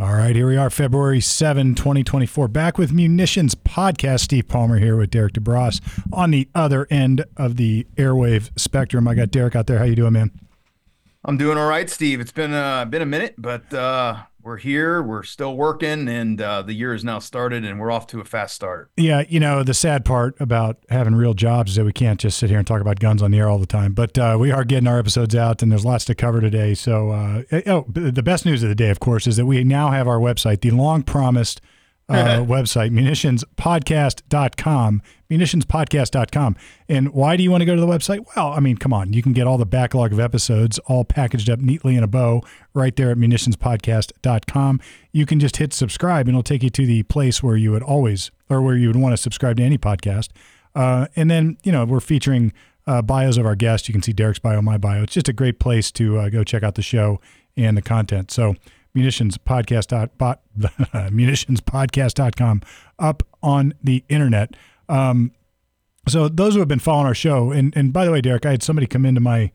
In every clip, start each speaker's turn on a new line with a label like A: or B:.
A: All right, here we are, February 7, 2024. Back with Munitions Podcast. Steve Palmer here with Derek DeBrosse on the other end of the airwave spectrum. I got Derek out there. How you doing, man?
B: I'm doing all right, Steve. It's been uh, been a minute, but uh, we're here. We're still working, and uh, the year has now started, and we're off to a fast start.
A: Yeah, you know the sad part about having real jobs is that we can't just sit here and talk about guns on the air all the time. But uh, we are getting our episodes out, and there's lots to cover today. So, uh, oh, the best news of the day, of course, is that we now have our website, the long promised uh, website, munitionspodcast.com, munitionspodcast.com. And why do you want to go to the website? Well, I mean, come on. You can get all the backlog of episodes all packaged up neatly in a bow right there at munitionspodcast.com. You can just hit subscribe and it'll take you to the place where you would always, or where you would want to subscribe to any podcast. Uh, and then, you know, we're featuring uh, bios of our guests. You can see Derek's bio, my bio. It's just a great place to uh, go check out the show and the content. So, munitions podcast dot bot munitions podcast.com up on the internet. Um, so those who have been following our show, and and by the way, Derek, I had somebody come into my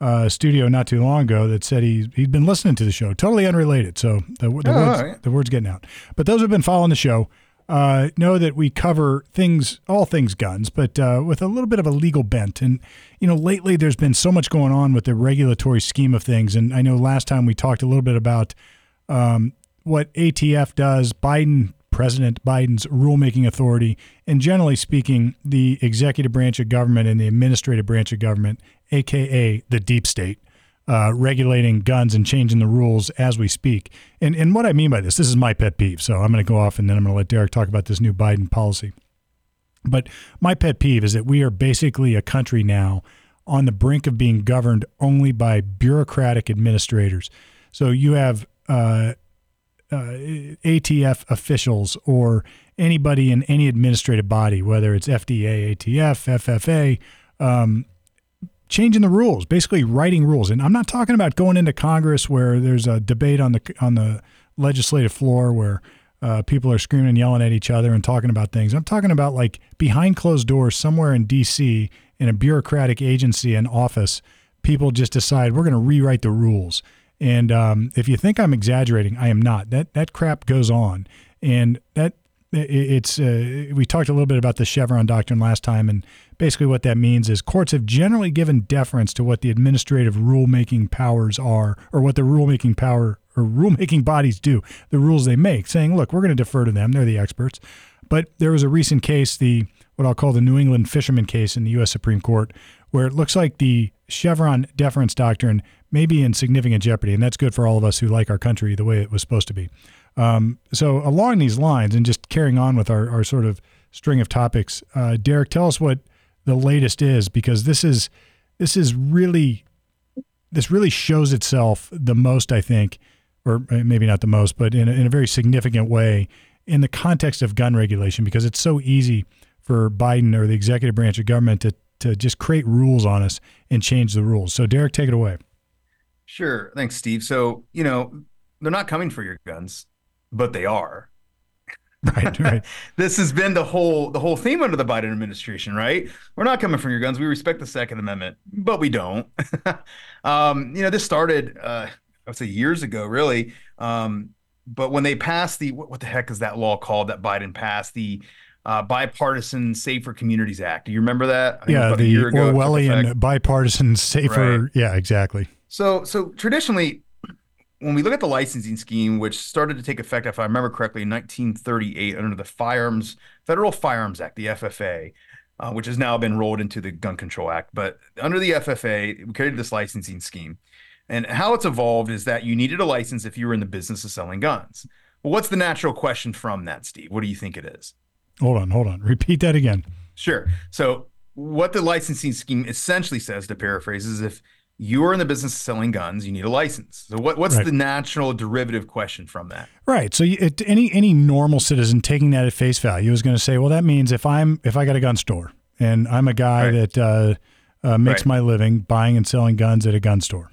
A: uh, studio not too long ago that said he he'd been listening to the show, totally unrelated. So the, the oh, words right. the words getting out. But those who've been following the show uh, know that we cover things, all things guns, but uh, with a little bit of a legal bent. And you know, lately there's been so much going on with the regulatory scheme of things. And I know last time we talked a little bit about um, what ATF does, Biden, President Biden's rulemaking authority, and generally speaking, the executive branch of government and the administrative branch of government, aka the deep state. Uh, regulating guns and changing the rules as we speak. And and what I mean by this, this is my pet peeve. So I'm going to go off and then I'm going to let Derek talk about this new Biden policy. But my pet peeve is that we are basically a country now on the brink of being governed only by bureaucratic administrators. So you have uh, uh, ATF officials or anybody in any administrative body, whether it's FDA, ATF, FFA, um, changing the rules, basically writing rules. And I'm not talking about going into Congress where there's a debate on the on the legislative floor where uh, people are screaming and yelling at each other and talking about things. I'm talking about like behind closed doors somewhere in D.C. in a bureaucratic agency and office. People just decide we're going to rewrite the rules and um, if you think I'm exaggerating, I am not. That that crap goes on, and that it's uh, we talked a little bit about the Chevron doctrine last time, and basically what that means is courts have generally given deference to what the administrative rulemaking powers are, or what the rulemaking power or rulemaking bodies do, the rules they make, saying, look, we're going to defer to them; they're the experts. But there was a recent case, the what I'll call the New England fisherman case in the U.S. Supreme Court, where it looks like the Chevron deference doctrine may be in significant jeopardy, and that's good for all of us who like our country the way it was supposed to be. Um, so, along these lines, and just carrying on with our, our sort of string of topics, uh, Derek, tell us what the latest is, because this is this is really this really shows itself the most, I think, or maybe not the most, but in a, in a very significant way in the context of gun regulation, because it's so easy for Biden or the executive branch of government to to just create rules on us and change the rules. So, Derek, take it away.
B: Sure. Thanks, Steve. So, you know, they're not coming for your guns, but they are.
A: Right, right.
B: this has been the whole the whole theme under the Biden administration, right? We're not coming for your guns. We respect the Second Amendment, but we don't. um, you know, this started uh, I would say years ago, really. Um, but when they passed the what, what the heck is that law called that Biden passed the uh, bipartisan Safer Communities Act. Do you remember that?
A: Yeah, the Orwellian bipartisan safer. Right. Yeah, exactly.
B: So, so traditionally, when we look at the licensing scheme, which started to take effect, if I remember correctly, in 1938 under the Firearms Federal Firearms Act, the FFA, uh, which has now been rolled into the Gun Control Act. But under the FFA, we created this licensing scheme. And how it's evolved is that you needed a license if you were in the business of selling guns. Well, what's the natural question from that, Steve? What do you think it is?
A: Hold on, hold on. Repeat that again.
B: Sure. So, what the licensing scheme essentially says, to paraphrase, is if you are in the business of selling guns, you need a license. So what, what's right. the natural derivative question from that?
A: Right. So it, any any normal citizen taking that at face value is going to say, well, that means if I'm if I got a gun store and I'm a guy right. that uh, uh, makes right. my living buying and selling guns at a gun store.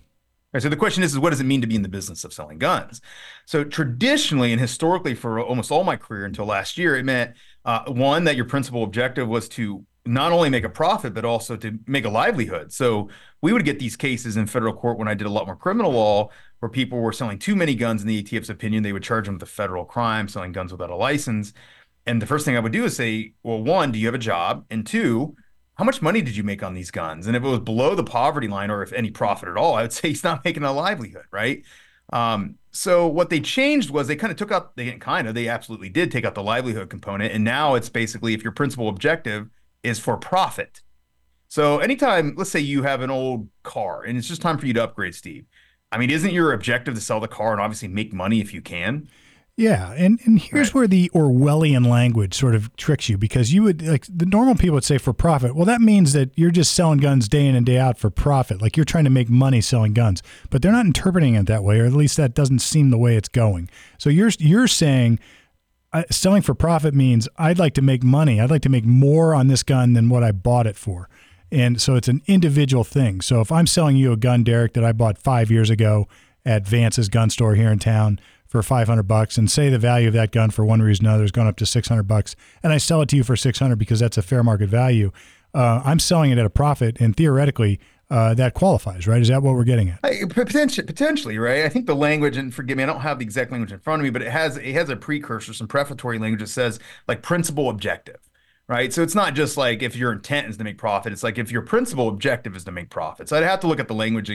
B: Right, so the question is, is what does it mean to be in the business of selling guns? So traditionally and historically, for almost all my career until last year, it meant uh, one that your principal objective was to not only make a profit but also to make a livelihood. So we would get these cases in federal court when I did a lot more criminal law where people were selling too many guns in the ATF's opinion, they would charge them with a federal crime, selling guns without a license. And the first thing I would do is say, well, one, do you have a job? And two, how much money did you make on these guns? And if it was below the poverty line or if any profit at all, I would say he's not making a livelihood, right? Um, so what they changed was they kind of took out, they didn't kind of, they absolutely did take out the livelihood component. And now it's basically if your principal objective is for profit. So anytime, let's say you have an old car and it's just time for you to upgrade, Steve. I mean, isn't your objective to sell the car and obviously make money if you can?
A: Yeah, and and here's right. where the Orwellian language sort of tricks you because you would like the normal people would say for profit. Well, that means that you're just selling guns day in and day out for profit. Like you're trying to make money selling guns. But they're not interpreting it that way or at least that doesn't seem the way it's going. So you're you're saying selling for profit means I'd like to make money. I'd like to make more on this gun than what I bought it for. And so it's an individual thing. So if I'm selling you a gun, Derek, that I bought 5 years ago at Vance's gun store here in town, for 500 bucks and say the value of that gun for one reason or another has gone up to 600 bucks and I sell it to you for 600 because that's a fair market value, uh, I'm selling it at a profit and theoretically uh, that qualifies, right? Is that what we're getting at?
B: I, potentially, potentially, right? I think the language, and forgive me, I don't have the exact language in front of me, but it has it has a precursor, some prefatory language that says like principal objective, right? So it's not just like if your intent is to make profit; it's like if your principal objective is to make profit. So I'd have to look at the language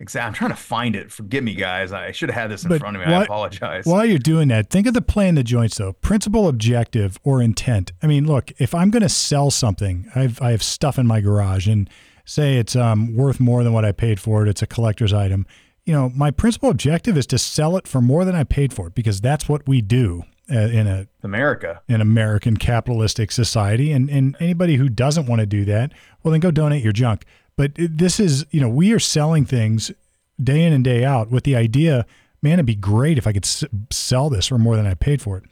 B: Exactly. I'm trying to find it. Forgive me, guys. I should have had this in but front of me. I apologize.
A: While you're doing that, think of the play in the joints, though. Principal objective or intent. I mean, look, if I'm going to sell something, I've, I have stuff in my garage and say it's um, worth more than what I paid for it, it's a collector's item. You know, my principal objective is to sell it for more than I paid for it because that's what we do uh, in a
B: America,
A: an American capitalistic society. And, and anybody who doesn't want to do that, well, then go donate your junk. But this is, you know, we are selling things day in and day out with the idea, man, it'd be great if I could s- sell this for more than I paid for it.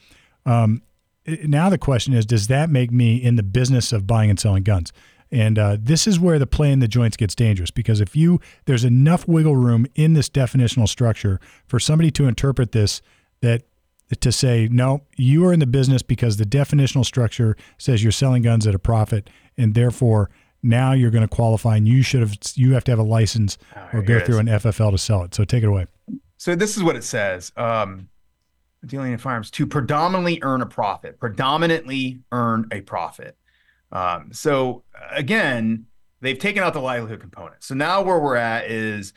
A: Um, it. Now the question is, does that make me in the business of buying and selling guns? And uh, this is where the play in the joints gets dangerous because if you there's enough wiggle room in this definitional structure for somebody to interpret this that to say no, you are in the business because the definitional structure says you're selling guns at a profit, and therefore now you're going to qualify, and you should have you have to have a license or go through an FFL to sell it. So take it away.
B: So this is what it says. Um, dealing in firearms to predominantly earn a profit, predominantly earn a profit. Um, so again, they've taken out the livelihood component. So now where we're at is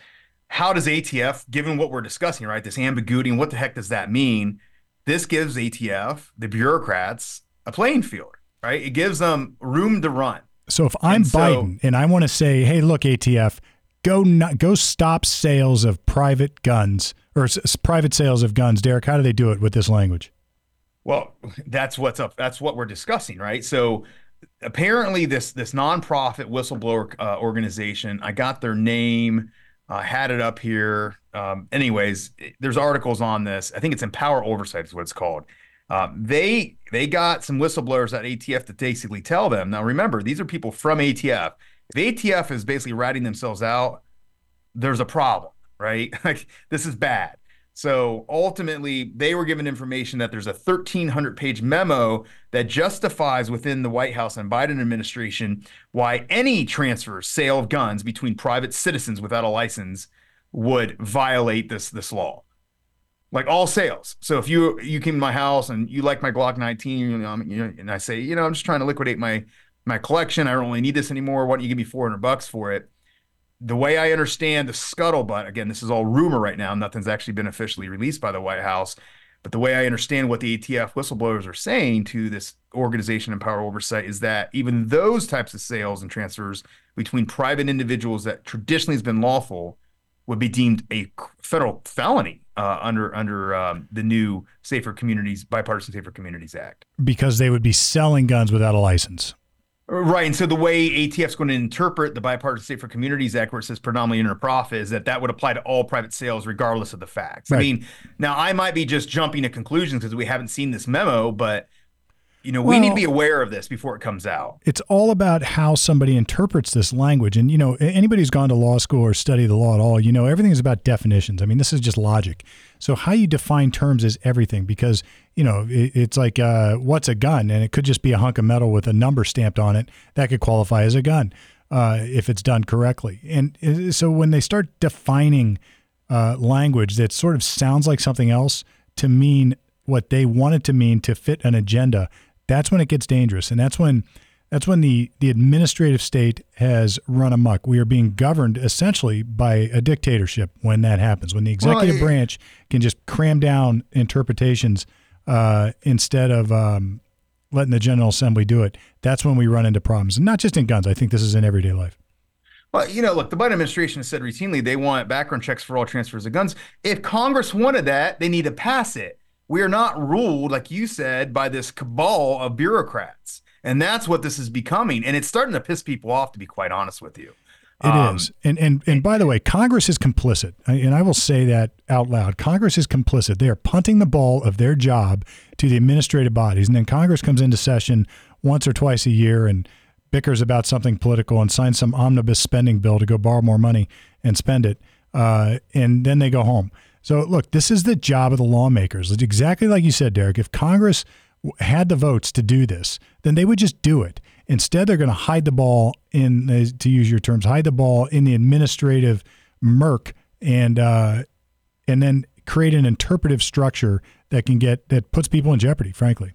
B: how does ATF, given what we're discussing, right, this ambiguity and what the heck does that mean? This gives ATF, the bureaucrats, a playing field, right? It gives them room to run.
A: So if I'm and Biden and I want to say, hey, look, ATF, go not, go stop sales of private guns or s- private sales of guns. Derek, how do they do it with this language?
B: Well, that's what's up. That's what we're discussing, right? So apparently, this this nonprofit whistleblower uh, organization, I got their name. I had it up here. Um, anyways, there's articles on this. I think it's Empower Oversight is what it's called. Um, they they got some whistleblowers at ATF to basically tell them. Now remember, these are people from ATF. If ATF is basically ratting themselves out, there's a problem, right? Like this is bad. So ultimately, they were given information that there's a 1,300 page memo that justifies within the White House and Biden administration why any transfer, sale of guns between private citizens without a license would violate this this law like all sales. So if you you came to my house and you like my Glock 19, you know, and I say, you know, I'm just trying to liquidate my my collection. I don't really need this anymore. Why don't you give me 400 bucks for it? The way I understand the scuttlebutt, again, this is all rumor right now. Nothing's actually been officially released by the White House. But the way I understand what the ATF whistleblowers are saying to this organization Empower Oversight is that even those types of sales and transfers between private individuals that traditionally has been lawful would be deemed a federal felony uh, under under um, the new Safer Communities Bipartisan Safer Communities Act
A: because they would be selling guns without a license.
B: Right, and so the way ATF is going to interpret the Bipartisan Safer Communities Act, where it says predominantly under profit, is that that would apply to all private sales, regardless of the facts. Right. I mean, now I might be just jumping to conclusions because we haven't seen this memo, but you know, well, we need to be aware of this before it comes out.
A: It's all about how somebody interprets this language. And, you know, anybody who's gone to law school or studied the law at all, you know, everything is about definitions. I mean, this is just logic. So, how you define terms is everything because, you know, it, it's like, uh, what's a gun? And it could just be a hunk of metal with a number stamped on it. That could qualify as a gun uh, if it's done correctly. And uh, so, when they start defining uh, language that sort of sounds like something else to mean what they wanted to mean to fit an agenda, that's when it gets dangerous, and that's when that's when the the administrative state has run amok. We are being governed essentially by a dictatorship when that happens. When the executive
B: Well,
A: branch can just cram down interpretations uh, instead of um, letting the General Assembly do it, that's when we run into problems. And not just in guns. I think this is in everyday life.
B: Well, you know, look, the Biden administration has said routinely they want background checks for all transfers of guns. If Congress wanted that, they need to pass it. We are not ruled, like you said, by this cabal of bureaucrats. And that's what this is becoming. And it's starting to piss people off, to be quite honest with you.
A: It is,
B: Um,
A: and and and by the way, Congress is complicit, and I will say that out loud. Congress is complicit. They are punting the ball of their job to the administrative bodies, and then Congress comes into session once or twice a year and bickers about something political and signs some omnibus spending bill to go borrow more money and spend it, uh, and then they go home. So look, this is the job of the lawmakers. It's exactly like you said, Derek. If Congress had the votes to do this, then they would just do it. Instead, they're going to hide the ball in, uh, to use your terms, hide the ball in the administrative murk, and uh, and then create an interpretive structure that can get that puts people in jeopardy. Frankly,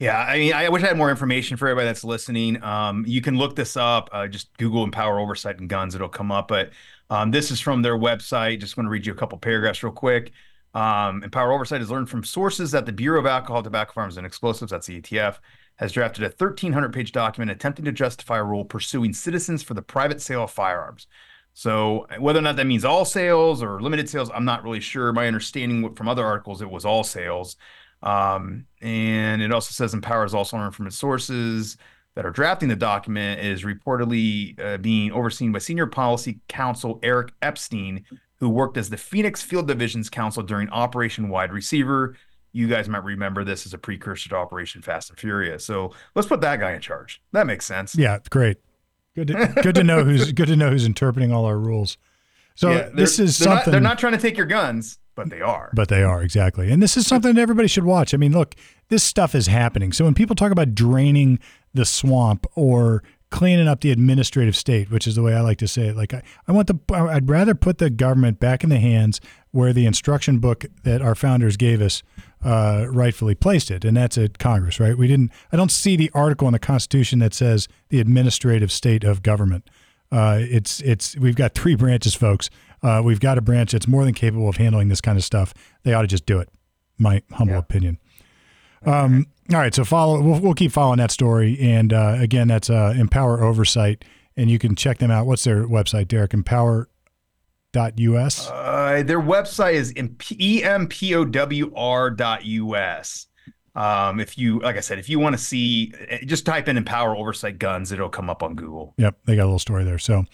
B: Yeah, I mean, I wish I had more information for everybody that's listening. Um, you can look this up. Uh, just Google Empower Oversight and Guns; it'll come up. But um, this is from their website. Just want to read you a couple paragraphs real quick. Um, Empower Oversight has learned from sources that the Bureau of Alcohol, Tobacco, Firearms, and Explosives, that's the ETF, has drafted a 1,300-page document attempting to justify a rule pursuing citizens for the private sale of firearms. So whether or not that means all sales or limited sales, I'm not really sure. My understanding from other articles, it was all sales. Um, and it also says Empower also learned from its sources that are drafting the document is reportedly uh, being overseen by senior policy counsel Eric Epstein, who worked as the Phoenix Field Division's counsel during Operation Wide Receiver. You guys might remember this as a precursor to Operation Fast and Furious. So let's put that guy in charge. That makes sense.
A: yeah, great, good, to, good to know who's good to know who's interpreting all our rules. So
B: Yeah,
A: this is
B: they're not-
A: something.
B: they're not trying to take your guns, but they are.
A: But they are, exactly. And this is something that everybody should watch. I mean, look, this stuff is happening. So when people talk about draining the swamp or cleaning up the administrative state, which is the way I like to say it, like I, I want the, I'd rather put the government back in the hands where the instruction book that our founders gave us uh, rightfully placed it, and that's at Congress, right? We didn't, I don't see the article in the Constitution that says the administrative state of government. Uh, it's it's we've got three branches, folks. Uh, we've got a branch that's more than capable of handling this kind of stuff. They ought to just do it. My humble
B: Yeah.
A: opinion. Um, all right, so follow. We'll, we'll keep following that story, and uh, again, that's uh, Empower Oversight, and you can check them out. What's their website, Derek? Empower.us.
B: Uh, their website is E empowr.us. Um, if you, like I said, if you want to see, eh, just type in Empower Oversight Guns, it'll come up on Google.
A: Yep, they got a little story there. So,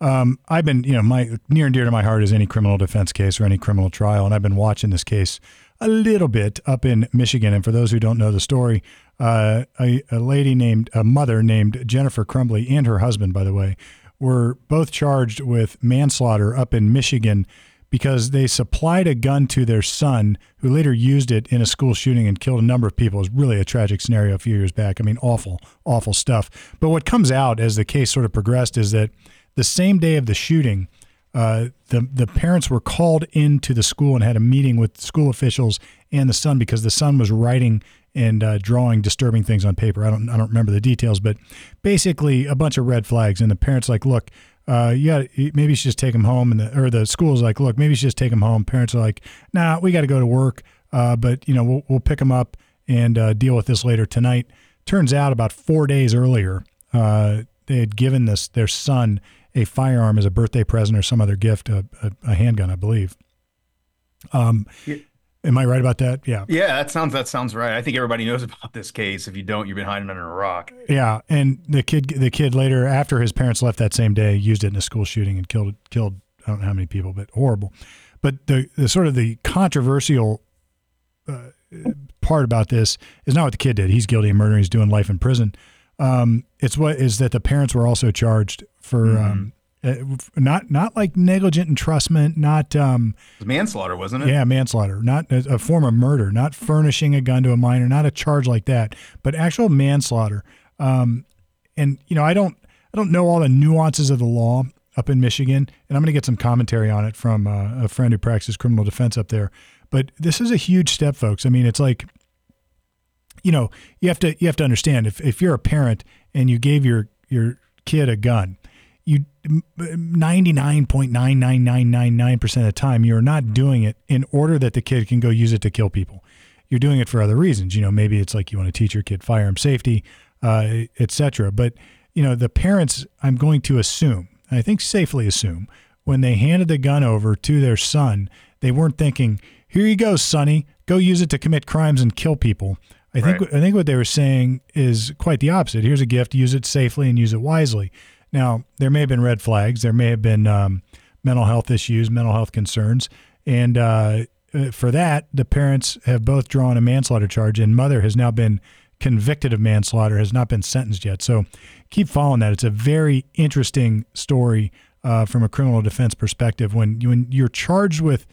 A: um, I've been, you know, my near and dear to my heart is any criminal defense case or any criminal trial, and I've been watching this case a little bit up in Michigan. And for those who don't know the story, uh, a, a lady named a mother named Jennifer Crumbley and her husband, by the way, were both charged with manslaughter up in Michigan because they supplied a gun to their son, who later used it in a school shooting and killed a number of people. It was really a tragic scenario a few years back. I mean, awful, awful stuff. But what comes out as the case sort of progressed is that the same day of the shooting, uh, the the parents were called into the school and had a meeting with school officials and the son because the son was writing and uh, drawing disturbing things on paper. I don't I don't remember the details, but basically a bunch of red flags. And the parents like, look, uh, maybe you should just take him home, and the or the school's like, look, maybe you should just take him home. Parents are like, nah, we got to go to work, uh, but you know we'll we'll pick him up and uh, deal with this later tonight. Turns out about four days earlier, uh, they had given this their son a firearm as a birthday present or some other gift, a, a, a handgun, I believe. Um,
B: Yeah.
A: am I right about that? Yeah.
B: Yeah, that sounds that sounds right. I think everybody knows about this case. If you don't, you've been hiding under a rock.
A: Yeah, and the kid, the kid later, after his parents left that same day, used it in a school shooting and killed killed I don't know how many people, but horrible. But the, the sort of the controversial uh, part about this is not what the kid did. He's guilty of murder. He's doing life in prison. Um, it's what is that the parents were also charged for um, uh, not not like negligent entrustment, not um,
B: was manslaughter, wasn't it?
A: yeah, manslaughter, not a, a form of murder, not furnishing a gun to a minor, not a charge like that, but actual manslaughter. Um, and you know, I don't, I don't know all the nuances of the law, up in Michigan, and I'm going to get some commentary on it from uh, a friend who practices criminal defense up there. But this is a huge step, folks. I mean, it's like, you know, you have to you have to understand if if you're a parent and you gave your your kid a gun, you 99.99999% of the time you're not doing it in order that the kid can go use it to kill people. You're doing it for other reasons. You know, maybe it's like you want to teach your kid firearm safety, uh, etc. But you know, the parents, I'm going to assume, I think safely assume, when they handed the gun over to their son, they weren't thinking, "Here you go, sonny, go use it to commit crimes and kill people." I think
B: Right.
A: I think what they were saying is quite the opposite. Here's a gift, use it safely and use it wisely. Now, there may have been red flags. There may have been um, mental health issues, mental health concerns, and uh, uh, for that, the parents have both drawn a manslaughter charge, and mother has now been convicted of manslaughter, has not been sentenced yet. So, keep following that. It's a very interesting story uh, from a criminal defense perspective. When when you're charged with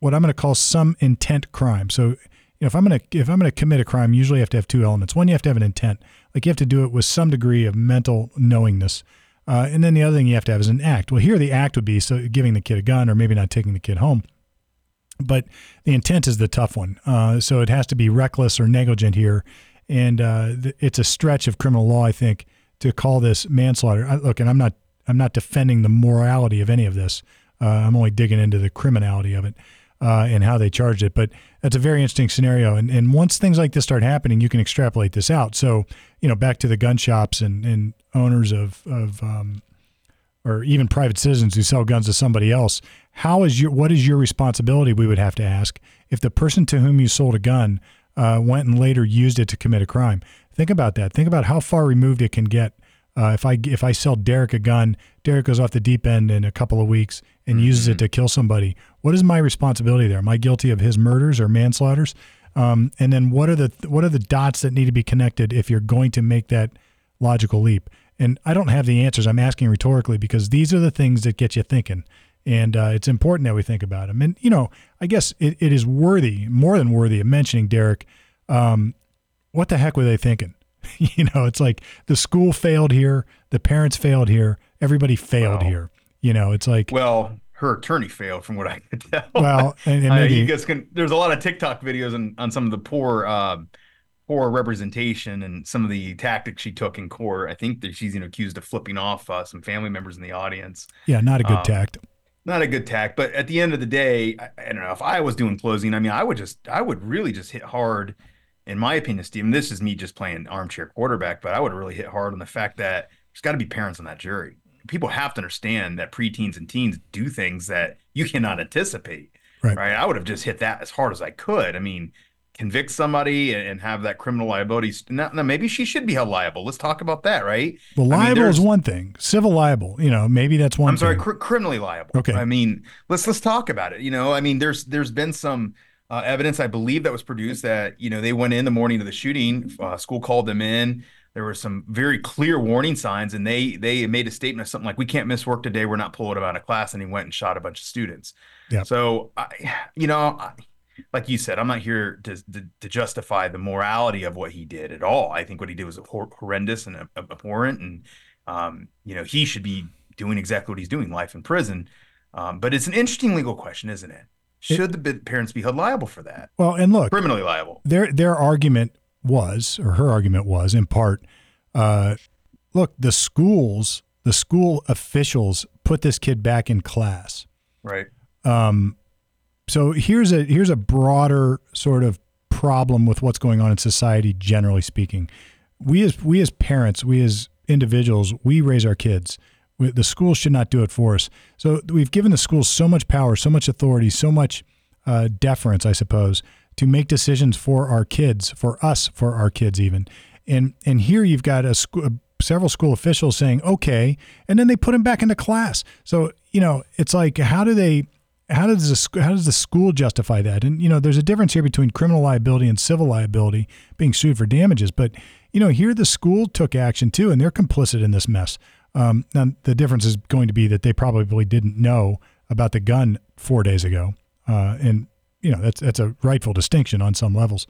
A: what I'm going to call some intent crime. So, you know, if I'm going to if I'm going to commit a crime, usually you have to have two elements. One, you have to have an intent, like you have to do it with some degree of mental knowingness, uh, and then the other thing you have to have is an act. Well, here the act would be so giving the kid a gun, or maybe not taking the kid home. But the intent is the tough one. Uh, so it has to be reckless or negligent here, and uh, th- it's a stretch of criminal law, I think, to call this manslaughter. I, look, and I'm not I'm not defending the morality of any of this. Uh, I'm only digging into the criminality of it uh, and how they charged it. But that's a very interesting scenario. And and once things like this start happening, you can extrapolate this out. So you know, back to the gun shops and and owners of of um, or even private citizens who sell guns to somebody else. How is your what is your responsibility? We would have to ask if the person to whom you sold a gun uh, went and later used it to commit a crime. Think about that. Think about how far removed it can get. Uh, if I if I sell Derek a gun, Derek goes off the deep end in a couple of weeks and uses it to kill somebody. What is my responsibility there? Am I guilty of his murders or manslaughters? Um, and then what are the what are the dots that need to be connected if you're going to make that logical leap? And I don't have the answers. I'm asking rhetorically because these are the things that get you thinking. And uh, it's important that we think about them. And, you know, I guess it, it is worthy, more than worthy of mentioning, Derek. Um, what the heck were they thinking? you know, it's like the school failed here, the parents failed here, everybody failed
B: Wow.
A: here. You know, it's like,
B: Well, her attorney failed, from what I could tell.
A: well, and, and
B: Uh,
A: maybe,
B: you guys can. There's a lot of TikTok videos on, on some of the poor, uh, poor representation and some of the tactics she took in court. I think that she's you know, accused of flipping off uh, some family members in the audience.
A: yeah, not a good
B: um,
A: tact.
B: Not a good tact. but at the end of the day, I, I don't know if I was doing closing. I mean, I would just, I would really just hit hard, in my opinion, Steve. This is me just playing armchair quarterback, but I would really hit hard on the fact that there's got to be parents on that jury. People have to understand that preteens and teens do things that you cannot anticipate.
A: Right.
B: right? I would have just hit that as hard as I could. I mean, convict somebody and, and have that criminal liability. Now, now, maybe she should be held liable. Let's talk about that, right?
A: Well,
B: I mean,
A: liable is one thing. Civil liable, you know, maybe that's one
B: I'm sorry, cr- criminally liable.
A: Okay.
B: I mean, let's let's talk about it. You know, I mean, there's there's been some uh, evidence, I believe, that was produced that you know they went in the morning of the shooting. Uh, school called them in. There were some very clear warning signs, and they they made a statement of something like, "We can't miss work today. We're not pulling him out of class." And he went and shot a bunch of students.
A: Yeah.
B: So, I, you know, I, like you said, I'm not here to, to to justify the morality of what he did at all. I think what he did was hor- horrendous and abhorrent, and um, you know, he should be doing exactly what he's doing, life in prison. Um, but it's an interesting legal question, isn't it? Should the parents be held liable for that?
A: Well, and look,
B: Criminally liable.
A: their their argument was, or her argument was, in part, uh, look, the schools, the school officials put this kid back in class.
B: Right.
A: Um, so here's a here's a broader sort of problem with what's going on in society, generally speaking. We as we as parents, we as individuals, we raise our kids. The schools should not do it for us. So we've given the schools so much power, so much authority, so much uh, deference, I suppose, to make decisions for our kids, for us, for our kids, even. And and here you've got a school, several school officials saying okay, and then they put him back into class. So you know, it's like how do they? How does the how does the school justify that? And you know, there's a difference here between criminal liability and civil liability, being sued for damages. But you know, here the school took action too, and they're complicit in this mess. Um, now the difference is going to be that they probably didn't know about the gun four days ago, uh, and you know that's that's a rightful distinction on some levels.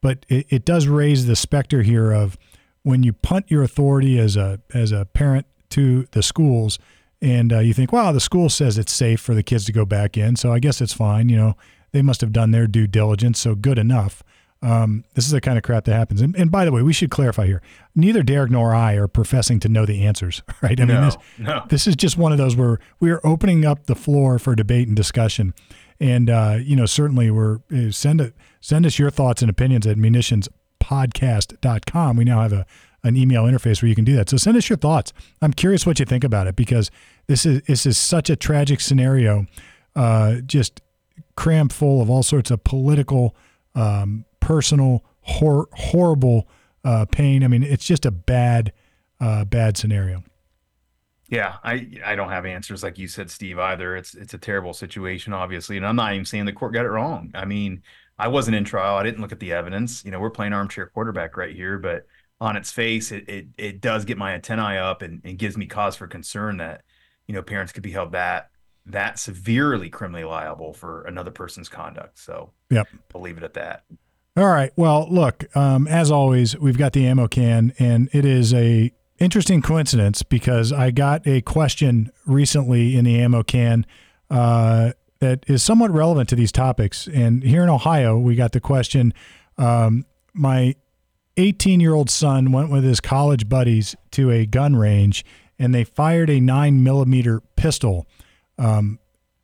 A: But it, it does raise the specter here of when you punt your authority as a as a parent to the schools and uh, you think, well, the school says it's safe for the kids to go back in, so I guess it's fine. You know, they must have done their due diligence, so good enough. Um, this is the kind of crap that happens. And, and, by the way, we should clarify here: neither Derek nor I are professing to know the answers, right? I
B: no,
A: mean, this,
B: no.
A: this is just one of those where we are opening up the floor for debate and discussion. And uh, you know, certainly, we're uh, send it send us your thoughts and opinions at munitionspodcast.com. We now have a an email interface where you can do that. So send us your thoughts. I'm curious what you think about it because this is this is such a tragic scenario, uh, just crammed full of all sorts of political, um, personal, hor- horrible uh, pain. I mean, it's just a bad, uh, bad scenario.
B: Yeah, I I don't have answers like you said, Steve. Either it's it's a terrible situation, obviously, and I'm not even saying the court got it wrong. I mean, I wasn't in trial. I didn't look at the evidence. You know, we're playing armchair quarterback right here, but on its face, it it, it does get my antennae up and, and gives me cause for concern that you know parents could be held that that severely criminally liable for another person's conduct. So,
A: yep,
B: I'll leave it at that.
A: All right. Well, look, um, as always, we've got the ammo can, and it is a interesting coincidence because I got a question recently in the ammo can uh, that is somewhat relevant to these topics. And here in Ohio, we got the question. Um, my 18 year old son went with his college buddies to a gun range and they fired a nine millimeter pistol. Um,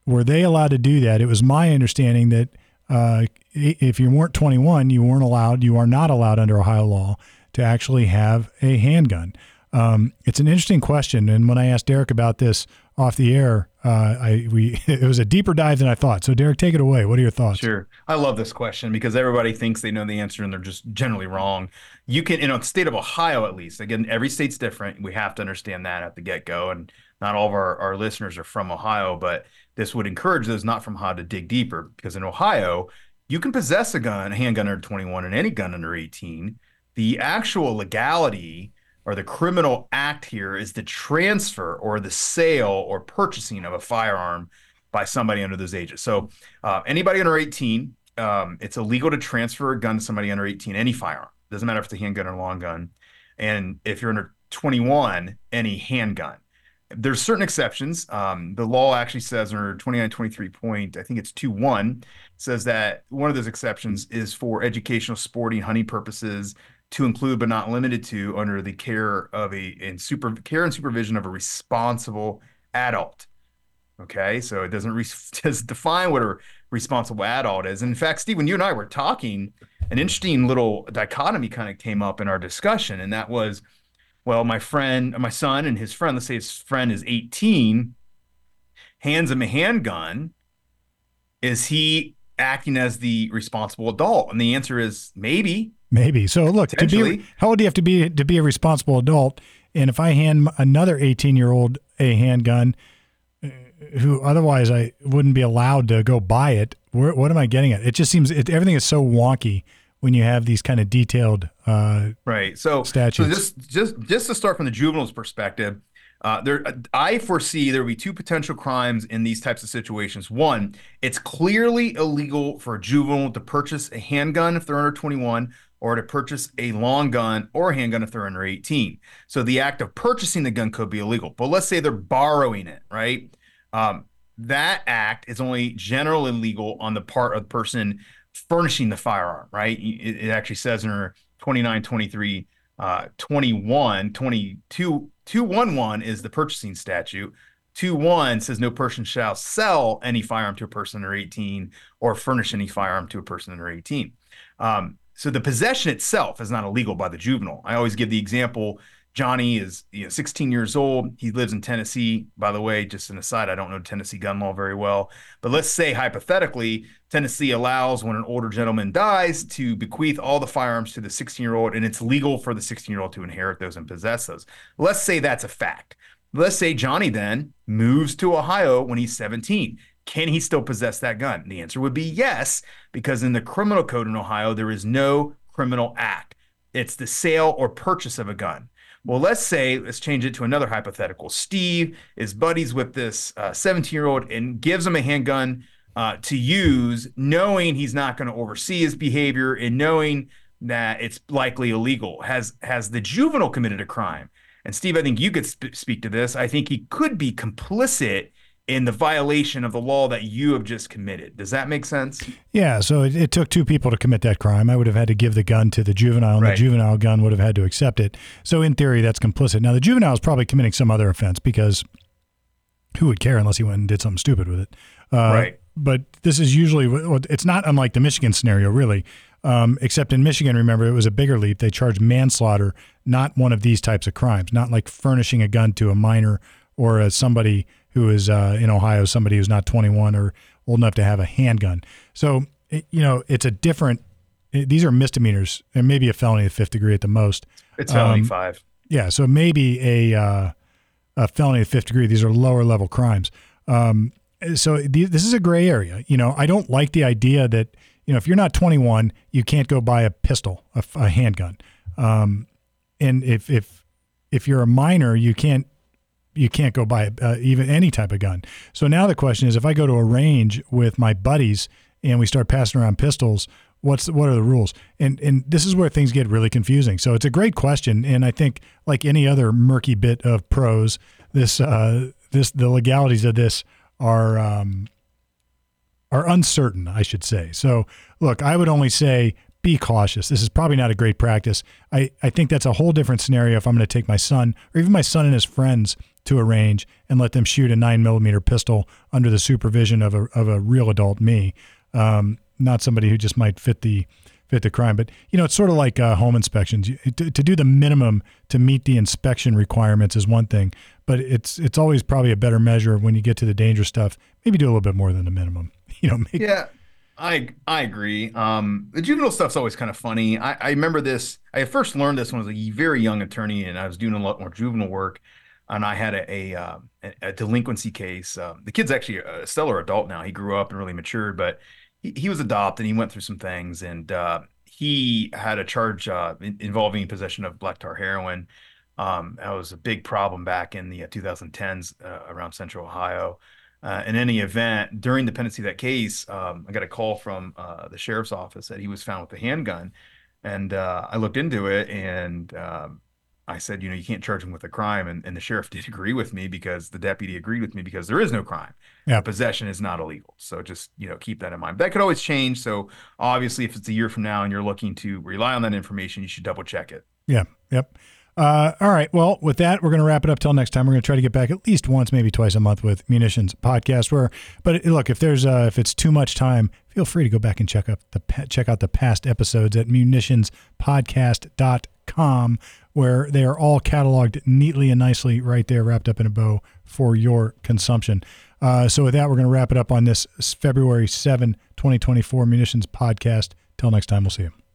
A: were they allowed to do that? It was my understanding that uh, if you weren't 21, you weren't allowed, you are not allowed under Ohio law to actually have a handgun. Um, it's an interesting question, and when I asked Derek about this off the air, uh, I we it was a deeper dive than I thought. So, Derek, take it away. What are your thoughts?
B: Sure, I love this question because everybody thinks they know the answer and they're just generally wrong. You can, in a state of Ohio, at least, again, every state's different. We have to understand that at the get go, and not all of our, our listeners are from Ohio, but this would encourage those not from Ohio to dig deeper because in Ohio, you can possess a gun, a handgun under 21, and any gun under 18. The actual legality or the criminal act here is the transfer or the sale or purchasing of a firearm by somebody under those ages. So uh, anybody under 18, um, it's illegal to transfer a gun to somebody under 18, any firearm. Doesn't matter if it's a handgun or a long gun. And if you're under 21, any handgun. There's certain exceptions. Um, the law actually says under 2923 point, I think it's 2-1, says that one of those exceptions is for educational, sporting, hunting purposes, to include but not limited to under the care of a in super care and supervision of a responsible adult. Okay, so it doesn't re- does define what a responsible adult is. And in fact, Stephen, you and I were talking. An interesting little dichotomy kind of came up in our discussion, and that was, well, my friend, my son, and his friend. Let's say his friend is 18, hands him a handgun. Is he acting as the responsible adult? And the answer is maybe.
A: Maybe. So look, to be how old do you have to be to be a responsible adult? And if I hand another 18 year old a handgun, uh, who otherwise I wouldn't be allowed to go buy it, where, what am I getting at? It just seems it, everything is so wonky when you have these kind of detailed uh,
B: right. So
A: statutes.
B: So just just just to start from the juvenile's perspective, uh, there, I foresee there will be two potential crimes in these types of situations. One, it's clearly illegal for a juvenile to purchase a handgun if they're under 21 or to purchase a long gun or a handgun if they're under 18. So the act of purchasing the gun could be illegal. But let's say they're borrowing it, right? Um, that act is only generally illegal on the part of the person furnishing the firearm, right? It, it actually says in her 29, 23, uh, 21, 22, 211 is the purchasing statute. 2-1 says no person shall sell any firearm to a person under 18 or furnish any firearm to a person under 18. Um, so the possession itself is not illegal by the juvenile. I always give the example Johnny is you know, 16 years old. He lives in Tennessee. By the way, just an aside, I don't know Tennessee gun law very well. But let's say hypothetically, Tennessee allows when an older gentleman dies to bequeath all the firearms to the 16 year old, and it's legal for the 16 year old to inherit those and possess those. Let's say that's a fact. Let's say Johnny then moves to Ohio when he's 17 can he still possess that gun? The answer would be yes, because in the criminal code in Ohio, there is no criminal act. It's the sale or purchase of a gun. Well, let's say, let's change it to another hypothetical. Steve is buddies with this 17 uh, year old and gives him a handgun uh, to use, knowing he's not going to oversee his behavior and knowing that it's likely illegal. Has has the juvenile committed a crime? And Steve, I think you could sp- speak to this. I think he could be complicit in the violation of the law that you have just committed. Does that make sense?
A: Yeah. So it, it, took two people to commit that crime. I would have had to give the gun to the juvenile, and right. the juvenile gun would have had to accept it. So in theory, that's complicit. Now the juvenile is probably committing some other offense because who would care unless he went and did something stupid with it?
B: Uh, right.
A: But this is usually it's not unlike the Michigan scenario, really. Um, except in Michigan, remember, it was a bigger leap. They charged manslaughter, not one of these types of crimes, not like furnishing a gun to a minor or a, somebody who is uh, in Ohio, somebody who's not 21 or old enough to have a handgun. So, it, you know, it's a different, these are misdemeanors and maybe a felony of fifth degree at the most.
B: It's felony um, five.
A: Yeah. So maybe a, uh, a felony of fifth degree. These are lower level crimes. Um, so this is a gray area. You know, I don't like the idea that, you know, if you're not 21, you can't go buy a pistol, a, a handgun. Um, and if, if, if you're a minor, you can't you can't go buy uh, even any type of gun. So now the question is, if I go to a range with my buddies and we start passing around pistols, what's what are the rules? And and this is where things get really confusing. So it's a great question, and I think like any other murky bit of prose, this uh, this the legalities of this are um, are uncertain, I should say. So look, I would only say be cautious. This is probably not a great practice. I, I think that's a whole different scenario if I'm going to take my son or even my son and his friends to a range and let them shoot a nine millimeter pistol under the supervision of a, of a real adult me, um, not somebody who just might fit the fit the crime. But you know, it's sort of like uh, home inspections. To, to do the minimum to meet the inspection requirements is one thing, but it's it's always probably a better measure when you get to the dangerous stuff. Maybe do a little bit more than the minimum. You know, make,
B: yeah. I I agree. Um, the juvenile stuff's always kind of funny. I, I remember this. I first learned this when I was a very young attorney, and I was doing a lot more juvenile work and I had a a, uh, a delinquency case. Um, the kid's actually a stellar adult now. He grew up and really matured, but he, he was adopted. He went through some things, and uh, he had a charge uh, in, involving possession of black tar heroin. Um, that was a big problem back in the 2010s uh, uh, around Central Ohio. Uh, in any event, during the pendency of that case, um, I got a call from the sheriff's office that he was found with a handgun, and I looked into it, and um, I said, you know, you can't charge him with a crime. And, and the sheriff did agree with me because the deputy agreed with me because there is no crime. Yeah. Possession is not illegal. So just, you know, keep that in mind. That could always change. So obviously, if it's a year from now and you're looking to rely on that information, you should double check it.
A: Yeah. Yep. Uh, all right. Well, with that, we're going to wrap it up till next time. We're going to try to get back at least once, maybe twice a month with Munitions Podcast. Where, but look, if there's uh, if it's too much time, feel free to go back and check up the check out the past episodes at munitionspodcast.com where they are all cataloged neatly and nicely right there, wrapped up in a bow for your consumption. Uh, so, with that, we're going to wrap it up on this February 7, 2024 Munitions podcast. Till next time, we'll see you.